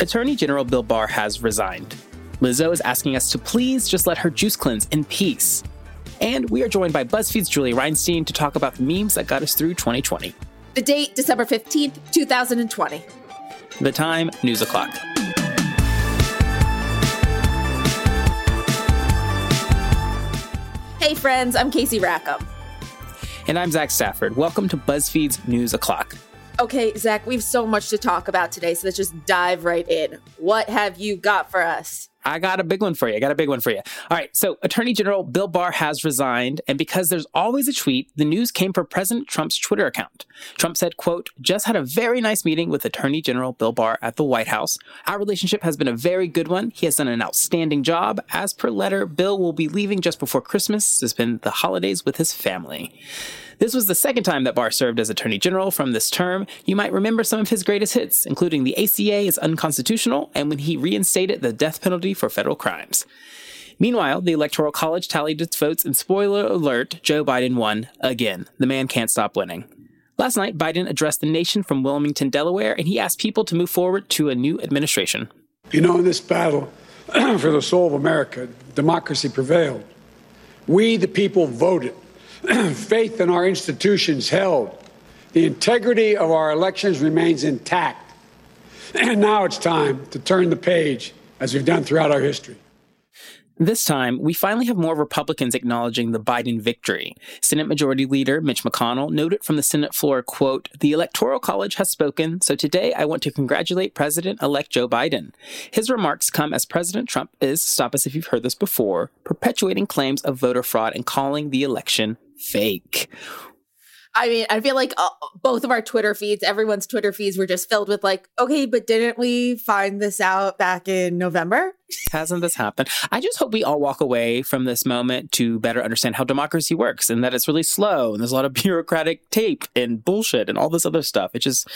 Attorney General Bill Barr has resigned. Lizzo is asking us to please just let her juice cleanse in peace. And we are joined by BuzzFeed's Julie Reinstein to talk about the memes that got us through 2020. The date, December 15th, 2020. The time, news o'clock. Hey, friends, I'm Casey Rackham. And I'm Zach Stafford. Welcome to BuzzFeed's News O'Clock. Okay, Zach, we have so much to talk about today, so let's just dive right in. What have you got for us? I got a big one for you. I got a big one for you. All right. So, Attorney General Bill Barr has resigned. And because there's always a tweet, the news came from President Trump's Twitter account. Trump said, quote, just had a very nice meeting with Attorney General Bill Barr at the White House. Our relationship has been a very good one. He has done an outstanding job. As per letter, Bill will be leaving just before Christmas to spend the holidays with his family. This was the second time that Barr served as Attorney General from this term. You might remember some of his greatest hits, including the ACA is unconstitutional and when he reinstated the death penalty for federal crimes. Meanwhile, the Electoral College tallied its votes, and spoiler alert, Joe Biden won again. The man can't stop winning. Last night, Biden addressed the nation from Wilmington, Delaware, and he asked people to move forward to a new administration. You know, in this battle for the soul of America, democracy prevailed. We, the people, voted. faith in our institutions held. The integrity of our elections remains intact. And now it's time to turn the page, as we've done throughout our history. This time, we finally have more Republicans acknowledging the Biden victory. Senate Majority Leader Mitch McConnell noted from the Senate floor, quote, The Electoral College has spoken, so today I want to congratulate President-elect Joe Biden. His remarks come as President Trump is, stop us if you've heard this before, perpetuating claims of voter fraud and calling the election fake. I mean, I feel like uh, both of our Twitter feeds, everyone's Twitter feeds were just filled with like, okay, but didn't we find this out back in November? Hasn't this happened? I just hope we all walk away from this moment to better understand how democracy works and that it's really slow and there's a lot of bureaucratic tape and bullshit and all this other stuff. It's just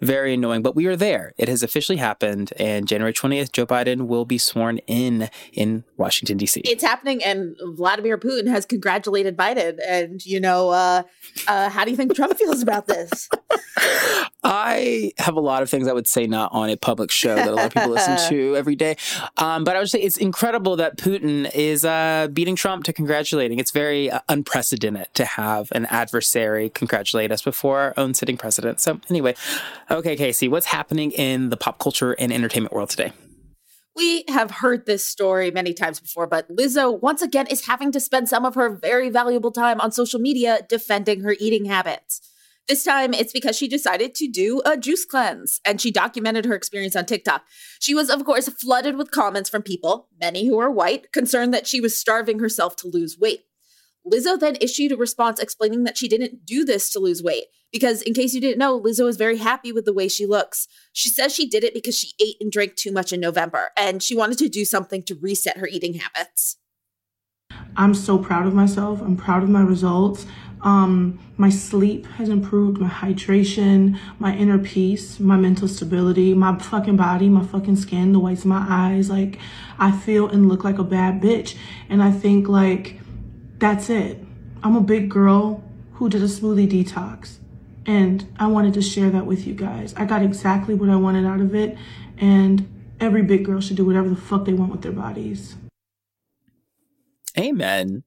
very annoying, but we are there. It has officially happened. And January 20th, Joe Biden will be sworn in in Washington, D.C. It's happening. And Vladimir Putin has congratulated Biden. And, you know, uh, uh, how do you think Trump feels about this? I have a lot of things I would say not on a public show that a lot of people listen to every day. Um, but I would say it's incredible that Putin is uh, beating Trump to congratulating. It's very uh, unprecedented to have an adversary congratulate us before our own sitting president. So, anyway, okay, Casey, what's happening in the pop culture and entertainment world today? We have heard this story many times before, but Lizzo once again is having to spend some of her very valuable time on social media defending her eating habits. This time it's because she decided to do a juice cleanse and she documented her experience on TikTok. She was, of course, flooded with comments from people, many who are white, concerned that she was starving herself to lose weight. Lizzo then issued a response explaining that she didn't do this to lose weight. Because, in case you didn't know, Lizzo is very happy with the way she looks. She says she did it because she ate and drank too much in November, and she wanted to do something to reset her eating habits. I'm so proud of myself. I'm proud of my results. Um, my sleep has improved, my hydration, my inner peace, my mental stability, my fucking body, my fucking skin, the whites of my eyes. Like, I feel and look like a bad bitch. And I think, like, that's it. I'm a big girl who did a smoothie detox. And I wanted to share that with you guys. I got exactly what I wanted out of it. And every big girl should do whatever the fuck they want with their bodies. Amen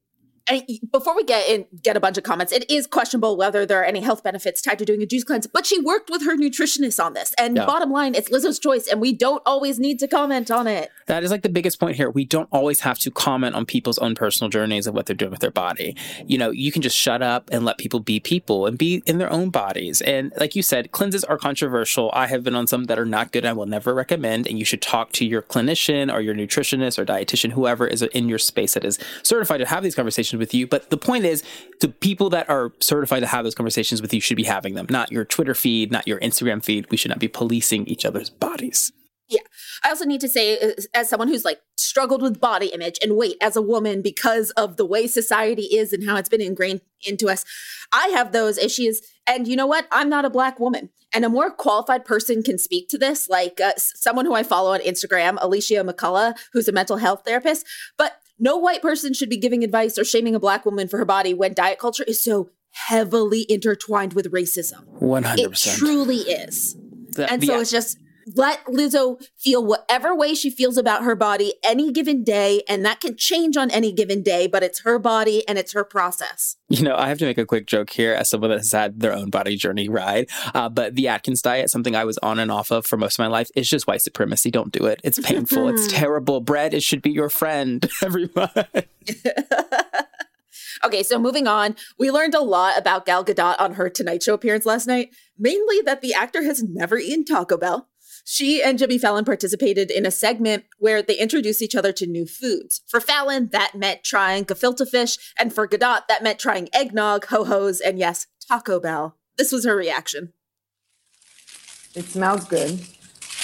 before we get in, get a bunch of comments, it is questionable whether there are any health benefits tied to doing a juice cleanse. But she worked with her nutritionist on this, and yeah. bottom line, it's Lizzo's choice, and we don't always need to comment on it. That is like the biggest point here. We don't always have to comment on people's own personal journeys of what they're doing with their body. You know, you can just shut up and let people be people and be in their own bodies. And like you said, cleanses are controversial. I have been on some that are not good. I will never recommend. And you should talk to your clinician or your nutritionist or dietitian, whoever is in your space that is certified to have these conversations with you. But the point is, the people that are certified to have those conversations with you should be having them, not your Twitter feed, not your Instagram feed. We should not be policing each other's bodies. Yeah. I also need to say, uh, as someone who's like struggled with body image and weight as a woman because of the way society is and how it's been ingrained into us, I have those issues. And you know what? I'm not a black woman. And a more qualified person can speak to this, like uh, someone who I follow on Instagram, Alicia McCullough, who's a mental health therapist. But no white person should be giving advice or shaming a black woman for her body when diet culture is so heavily intertwined with racism. 100%. It truly is. And so it's just let Lizzo feel whatever way she feels about her body any given day. And that can change on any given day, but it's her body and it's her process. You know, I have to make a quick joke here as someone that has had their own body journey ride. Uh, but the Atkins diet, something I was on and off of for most of my life, is just white supremacy. Don't do it. It's painful. it's terrible. Bread, it should be your friend, everyone. Okay, so moving on, we learned a lot about Gal Gadot on her Tonight Show appearance last night, mainly that the actor has never eaten Taco Bell. She and Jimmy Fallon participated in a segment where they introduced each other to new foods. For Fallon, that meant trying gefilte fish, and for Gadot, that meant trying eggnog, ho hos, and yes, Taco Bell. This was her reaction. It smells good.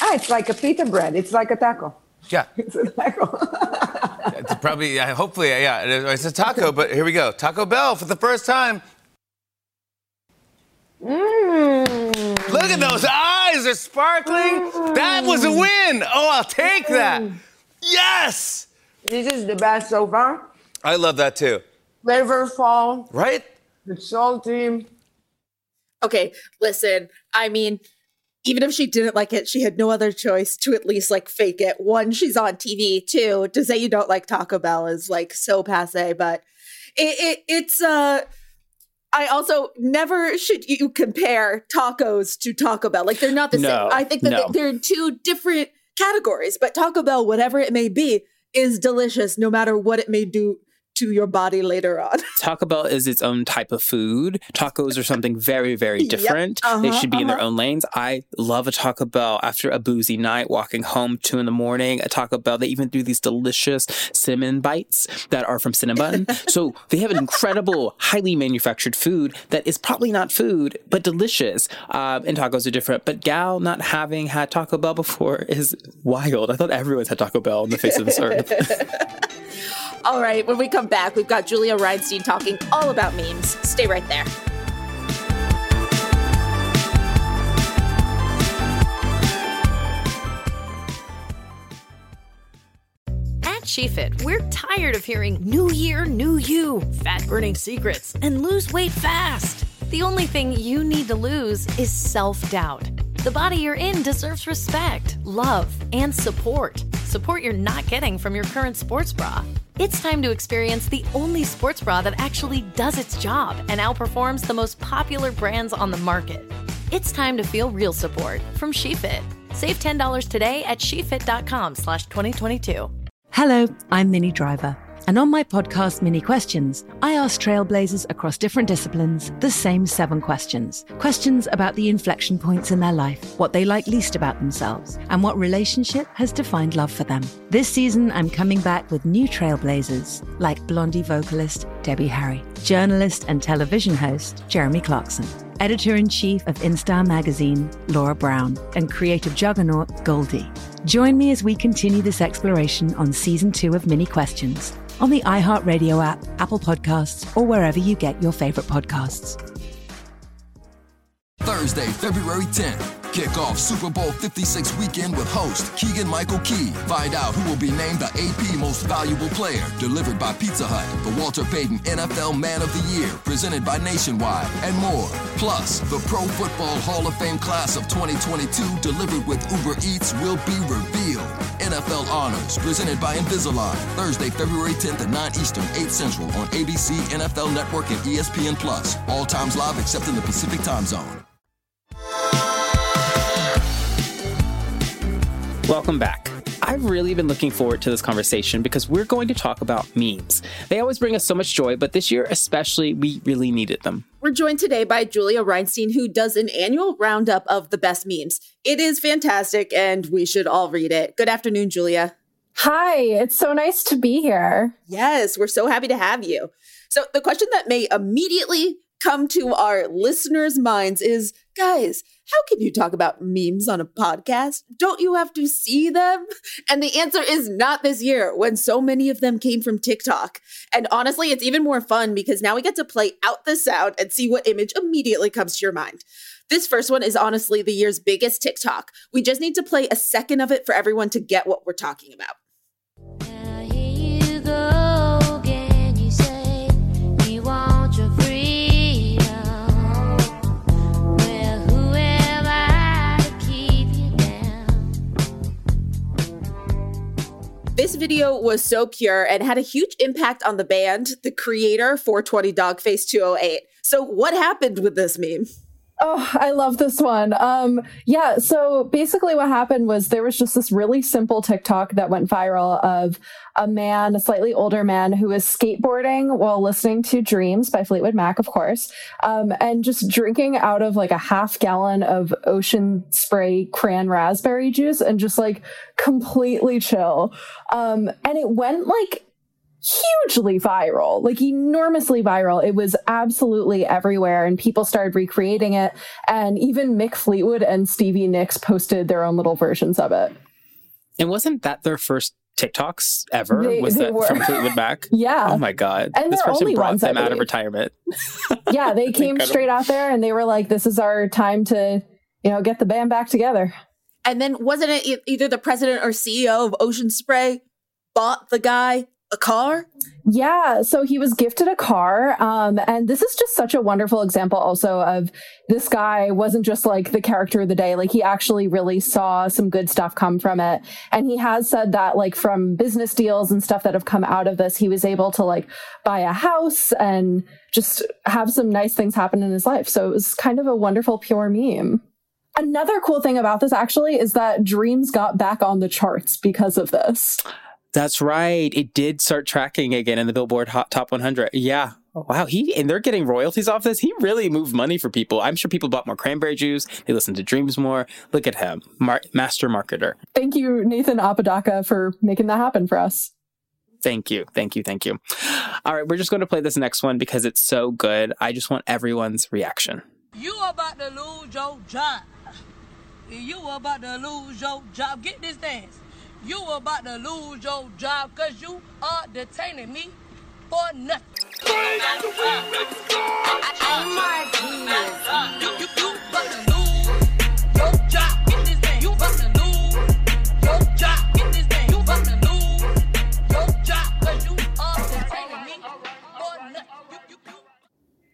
Ah, it's like a pita bread. It's like a taco. Yeah. It's a taco. It's probably, yeah, hopefully, yeah, it's a taco, but here we go. Taco Bell for the first time. Mmm. Look at those eyes, they're sparkling. That was a win. Oh, I'll take that. Yes. This is the best so far. I love that too. Flavorful. Right? It's salty. Okay, listen, I mean, even if she didn't like it, she had no other choice to at least like fake it. One, she's on TV. Two, to say you don't like Taco Bell is like so passe, but it, it it's uh I also never should you compare tacos to Taco Bell. Like they're not the No, same. I think that no. they're in two different categories, but Taco Bell, whatever it may be, is delicious no matter what it may do to your body later on. Taco Bell is its own type of food. Tacos are something very, very different. they Uh-huh, should be in their uh-huh. own lanes. I love a Taco Bell after a boozy night, walking home two in the morning. A Taco Bell, they even do these delicious cinnamon bites that are from Cinnabon. so they have an incredible, highly manufactured food that is probably not food, but delicious. Um, and tacos are different. But Gal not having had Taco Bell before is wild. I thought everyone's had Taco Bell on the face of this earth. All right, when we come back, we've got Julia Reinstein talking all about memes. Stay right there. At SheFit, we're tired of hearing new year, new you, fat burning secrets, and lose weight fast. The only thing you need to lose is self doubt. The body you're in deserves respect, love, and support. Support you're not getting from your current sports bra. It's time to experience the only sports bra that actually does its job and outperforms the most popular brands on the market. It's time to feel real support from SheFit. Save $10 today at shefit.com slash 2022. Hello, I'm Minnie Driver. And on my podcast, Minnie Questions, I ask trailblazers across different disciplines the same seven questions. Questions about the inflection points in their life, what they like least about themselves, and what relationship has defined love for them. This season, I'm coming back with new trailblazers like Blondie vocalist Debbie Harry, journalist and television host Jeremy Clarkson, editor in chief of InStyle magazine Laura Brown, and creative juggernaut Goldie. Join me as we continue this exploration on season two of Minnie Questions on the iHeartRadio app, Apple Podcasts, or wherever you get your favorite podcasts. Thursday, February 10th. Kick off Super Bowl 56 weekend with host Keegan Michael Key. Find out who will be named the AP Most Valuable Player, delivered by Pizza Hut. The Walter Payton NFL Man of the Year, presented by Nationwide, and more. Plus, the Pro Football Hall of Fame class of 2022, delivered with Uber Eats, will be revealed. NFL Honors, presented by Invisalign. Thursday, February 10th at 9 Eastern, 8 Central on ABC, NFL Network, and ESPN Plus. All times live except in the Pacific Time Zone. Welcome back. I've really been looking forward to this conversation because we're going to talk about memes. They always bring us so much joy, but this year especially, we really needed them. We're joined today by Julia Reinstein, who does an annual roundup of the best memes. It is fantastic, and we should all read it. Good afternoon, Julia. Hi, it's so nice to be here. Yes, we're so happy to have you. So, the question that may immediately come to our listeners' minds is guys, how can you talk about memes on a podcast? Don't you have to see them? And the answer is not this year when so many of them came from TikTok. And honestly, it's even more fun because now we get to play out the sound and see what image immediately comes to your mind. This first one is honestly the year's biggest TikTok. We just need to play a second of it for everyone to get what we're talking about. This video was so pure and had a huge impact on the band, the creator, 420 Dogface 208. So, what happened with this meme? Oh, I love this one. Um, yeah, so basically what happened was there was just this really simple TikTok that went viral of a man, a slightly older man, who was skateboarding while listening to Dreams by Fleetwood Mac, of course, um, and just drinking out of like a half gallon of ocean spray cran raspberry juice and just like completely chill. Um, and it went like hugely viral, like enormously viral. It was absolutely everywhere, and people started recreating it. And even Mick Fleetwood and Stevie Nicks posted their own little versions of it. And wasn't that their first TikToks ever? They- was they that were. from Fleetwood Mac? Yeah. Oh my god. And this they're person only brought ones, I them out of retirement. Yeah, they came straight out there and they were like, "This is our time to, you know, get the band back together." And then wasn't it either the president or CEO of Ocean Spray bought the guy a car? Yeah, so he was gifted a car. Um, and this is just such a wonderful example also of this guy wasn't just like the character of the day. Like he actually really saw some good stuff come from it. And he has said that like from business deals and stuff that have come out of this, he was able to like buy a house and just have some nice things happen in his life. So it was kind of a wonderful, pure meme. Another cool thing about this actually is that Dreams got back on the charts because of this. That's right. It did start tracking again in the Billboard Hot Top 100. Yeah. Oh, wow, he and they're getting royalties off this. He really moved money for people. I'm sure people bought more cranberry juice. They listened to Dreams more. Look at him, Mar- master marketer. Thank you, Nathan Apodaca, for making that happen for us. Thank you, thank you, thank you. All right, we're just going to play this next one because it's so good. I just want everyone's reaction. You about to lose your job. You about to lose your job. Get this dance. You about to lose your job because you are detaining me for nothing. You, you, you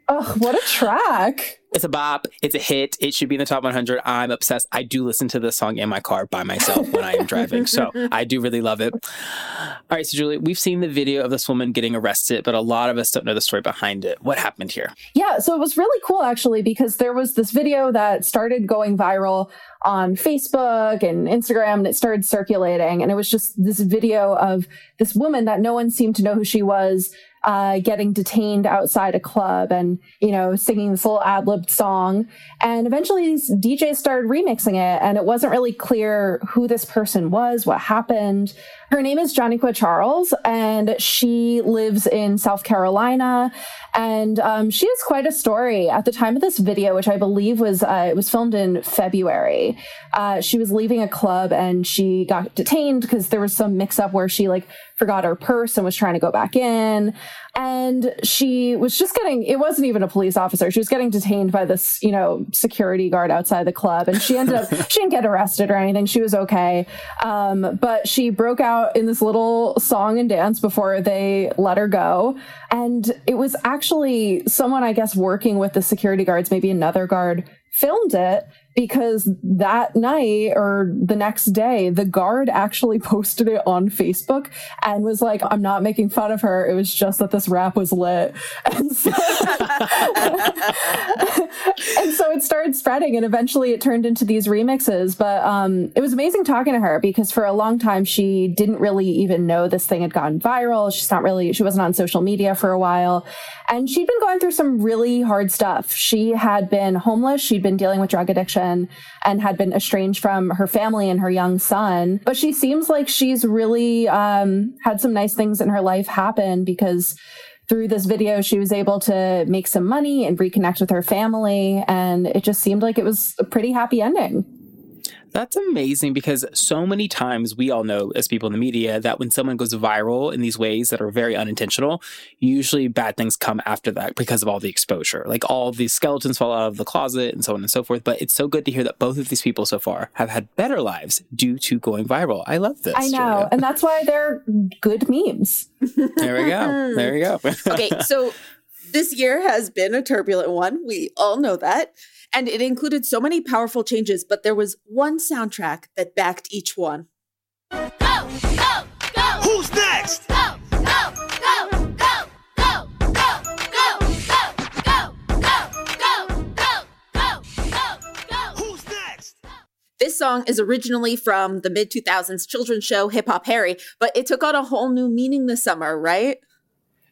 Ugh, what a track. It's a bop. It's a hit. It should be in the top 100. I'm obsessed. I do listen to this song in my car by myself when I am driving. So I do really love it. All right, so Julie, we've seen the video of this woman getting arrested, but a lot of us don't know the story behind it. What happened here? Yeah, so it was really cool actually because there was this video that started going viral on Facebook and Instagram and it started circulating. And it was just this video of this woman that no one seemed to know who she was. Uh, getting detained outside a club and, you know, singing this little ad libbed song. And eventually these DJs started remixing it, and it wasn't really clear who this person was, what happened. Her name is Janiqua Charles, and she lives in South Carolina. And um, she has quite a story. At the time of this video, which I believe was uh, it was filmed in February, uh, she was leaving a club and she got detained because there was some mix up where she like forgot her purse and was trying to go back in. And she was just getting, it wasn't even a police officer. She was getting detained by this, you know, security guard outside the club. And she ended up, she didn't get arrested or anything. She was okay. Um, but she broke out in this little song and dance before they let her go. And it was actually someone, I guess, working with the security guards, maybe another guard filmed it because that night or the next day, the guard actually posted it on Facebook and was like, I'm not making fun of her. It was just that this rap was lit. And so, and so it started spreading and eventually it turned into these remixes. But um, it was amazing talking to her because for a long time, she didn't really even know this thing had gone viral. She's not really, she wasn't on social media for a while. And she'd been going through some really hard stuff. She had been homeless. She'd been dealing with drug addiction and had been estranged from her family and her young son. But she seems like she's really um, had some nice things in her life happen because through this video, she was able to make some money and reconnect with her family. And it just seemed like it was a pretty happy ending. That's amazing because so many times we all know as people in the media that when someone goes viral in these ways that are very unintentional, usually bad things come after that because of all the exposure. Like all these skeletons fall out of the closet and so on and so forth. But it's so good to hear that both of these people so far have had better lives due to going viral. I love this. I know. Julia. And that's why they're good memes. There we go. There we go. okay, so this year has been a turbulent one. We all know that. And it included so many powerful changes, but there was one soundtrack that backed each one. Who next? Go, go, go, go, go, go, go, go, go, go, go, go, go, go, go. Who's next? This song is originally from the mid 2000s children's show Hip Hop Harry, but it took on a whole new meaning this summer, right?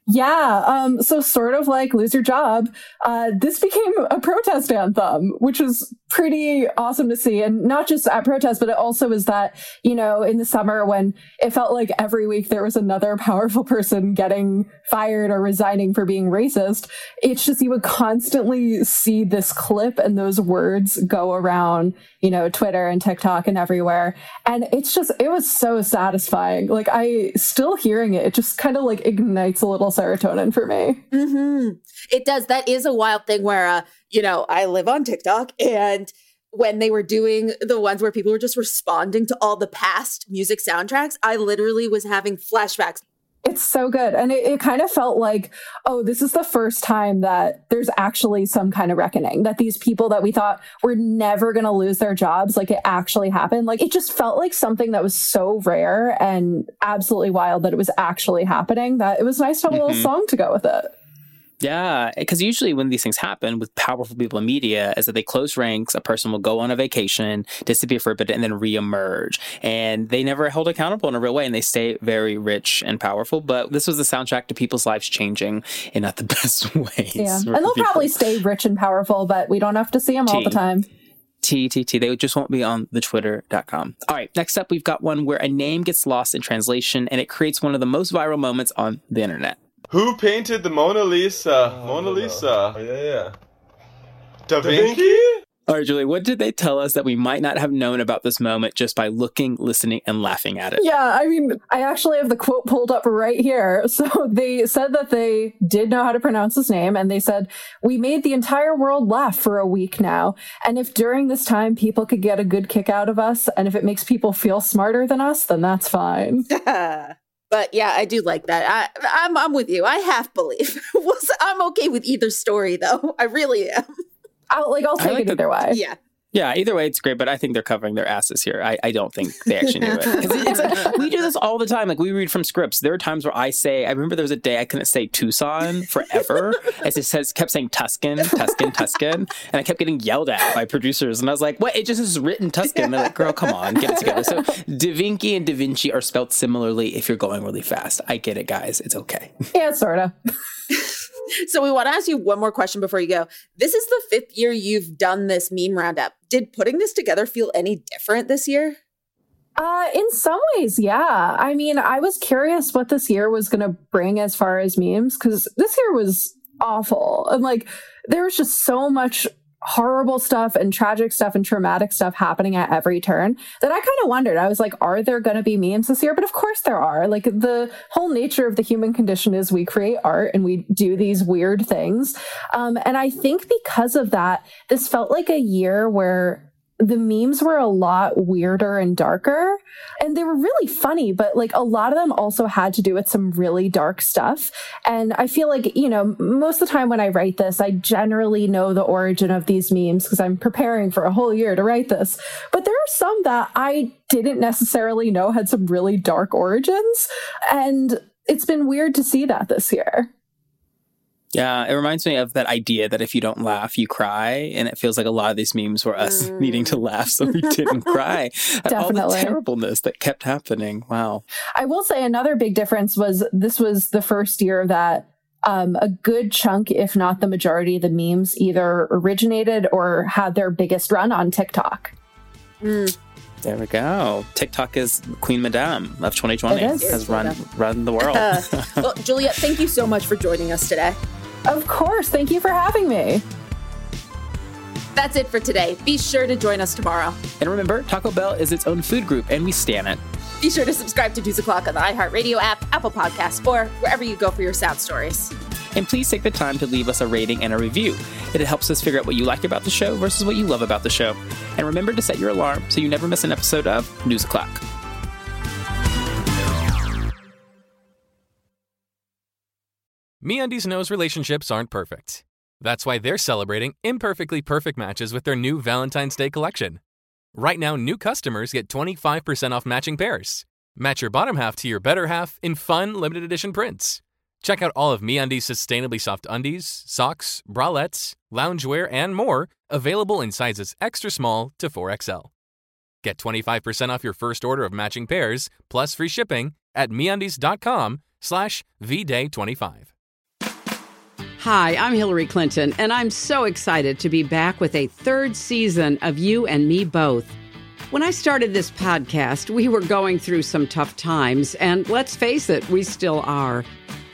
Yeah, um, so sort of like lose your job. Uh, this became a protest anthem, which was pretty awesome to see. And not just at protest, but it also was that, you know, in the summer when it felt like every week there was another powerful person getting fired or resigning for being racist. It's just you would constantly see this clip and those words go around, you know, Twitter and TikTok and everywhere. And it's just, it was so satisfying. Like I still hearing it, it just kind of like ignites a little serotonin for me. hmm It does. That is a wild thing where, uh, you know, I live on TikTok and when they were doing the ones where people were just responding to all the past music soundtracks, I literally was having flashbacks. It's so good. And it, it kind of felt like, oh, this is the first time that there's actually some kind of reckoning, that these people that we thought were never going to lose their jobs, like it actually happened. Like it just felt like something that was so rare and absolutely wild that it was actually happening that it was nice to have a little Mhm. song to go with it. Yeah, because usually when these things happen with powerful people in media, is that they close ranks, a person will go on a vacation, disappear for a bit, and then reemerge. And they never held accountable in a real way, and they stay very rich and powerful. But this was the soundtrack to people's lives changing in not the best ways. Yeah. And they'll people. probably stay rich and powerful, but we don't have to see them all the time. T T T. They just won't be on the twitter.com. All right, next up, we've got one where a name gets lost in translation and it creates one of the most viral moments on the internet. Who painted the Mona Lisa? Mona Lisa. Oh, yeah, yeah. Da Vinci? All right, Julie, what did they tell us that we might not have known about this moment just by looking, listening, and laughing at it? Yeah, I mean, I actually have the quote pulled up right here. So they said that they did know how to pronounce his name, and they said, We made the entire world laugh for a week now. And if during this time people could get a good kick out of us, and if it makes people feel smarter than us, then that's fine. but yeah, I do like that. I, I'm, I'm with you. I half believe. We'll s- I'm okay with either story, though. I really am. I'll, like, I'll I take like it the- either way. Yeah. Yeah, either way, it's great, but I think they're covering their asses here. I, I don't think they actually knew it. 'Cause it's like, we do this all the time. Like, we read from scripts. There are times where I say, I remember there was a day I couldn't say Tucson forever. As it says, kept saying Tuscan, Tuscan, Tuscan. And I kept getting yelled at by producers. And I was like, what? It just is written Tuscan. They're like, girl, come on, get it together. So, Da Vinci and Da Vinci are spelled similarly if you're going really fast. I get it, guys. It's okay. Yeah, sort of. So we want to ask you one more question before you go. This is the fifth year you've done this meme roundup. Did putting this together feel any different this year? Uh, in some ways, yeah. I mean, I was curious what this year was going to bring as far as memes because this year was awful. And like, there was just so much horrible stuff and tragic stuff and traumatic stuff happening at every turn that I kind of wondered. I was like, are there going to be memes this year? But of course there are. Like, the whole nature of the human condition is we create art and we do these weird things. Um, and I think because of that, this felt like a year where the memes were a lot weirder and darker and they were really funny but like a lot of them also had to do with some really dark stuff. And i feel like you know most of the time when i write this i generally know the origin of these memes because i'm preparing for a whole year to write this. But there are some that i didn't necessarily know had some really dark origins and it's been weird to see that this year Yeah, it reminds me of that idea that if you don't laugh, you cry. And it feels like a lot of these memes were us needing to laugh so we didn't cry. At all the terribleness that kept happening. Wow. I will say another big difference was this was the first year that um, a good chunk, if not the majority of the memes, either originated or had their biggest run on TikTok. There we go. TikTok is Queen Madame of 2020. It is. Has run run the world. Uh, well, Juliet, thank you so much for joining us today. Of course. Thank you for having me. That's it for today. Be sure to join us tomorrow. and remember, Taco Bell is its own food group, and we stand it. Be sure to subscribe to News O'Clock on the iHeartRadio app, Apple Podcasts, or wherever you go for your sound stories. And please take the time to leave us a rating and a review. It helps us figure out what you like about the show versus what you love about the show. And remember to set your alarm so you never miss an episode of News O'Clock. MeUndies knows relationships aren't perfect. That's why they're celebrating imperfectly perfect matches with their new Valentine's Day collection. Right now, new customers get 25% off matching pairs. Match your bottom half to your better half in fun, limited edition prints. Check out all of MeUndies sustainably soft undies, socks, bralettes, loungewear, and more available in sizes extra small to 4XL. Get 25% off your first order of matching pairs plus free shipping at MeUndies.com slash VDay25. Hi, I'm Hillary Clinton, and I'm so excited to be back with a third season of You and Me Both. When I started this podcast, we were going through some tough times, and let's face it, we still are.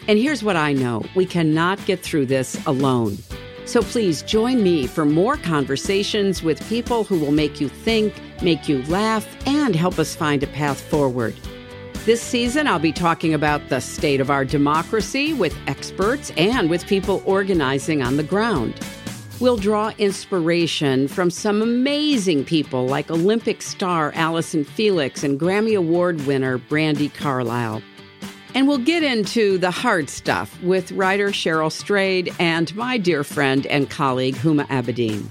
And here's what I know we cannot get through this alone. So please join me for more conversations with people who will make you think, make you laugh, and help us find a path forward. This season, I'll be talking about the state of our democracy with experts and with people organizing on the ground. We'll draw inspiration from some amazing people like Olympic star Allyson Felix and Grammy Award winner Brandi Carlile. And we'll get into the hard stuff with writer Cheryl Strayed and my dear friend and colleague Huma Abedin.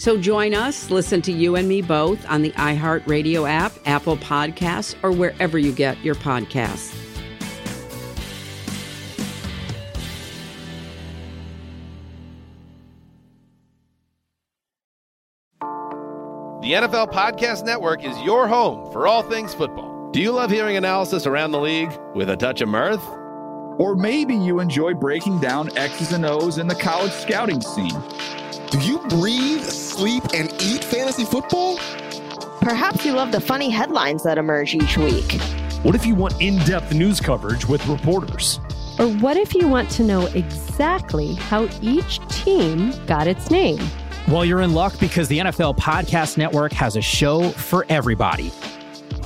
So join us, listen to you and me both on the iHeartRadio app, Apple Podcasts, or wherever you get your podcasts. The NFL Podcast Network is your home for all things football. Do you love hearing analysis around the league with a touch of mirth? Or maybe you enjoy breaking down X's and O's in the college scouting scene. Do you breathe, sleep, and eat fantasy football? Perhaps you love the funny headlines that emerge each week. What if you want in depth news coverage with reporters? Or what if you want to know exactly how each team got its name? Well, you're in luck because the NFL Podcast Network has a show for everybody.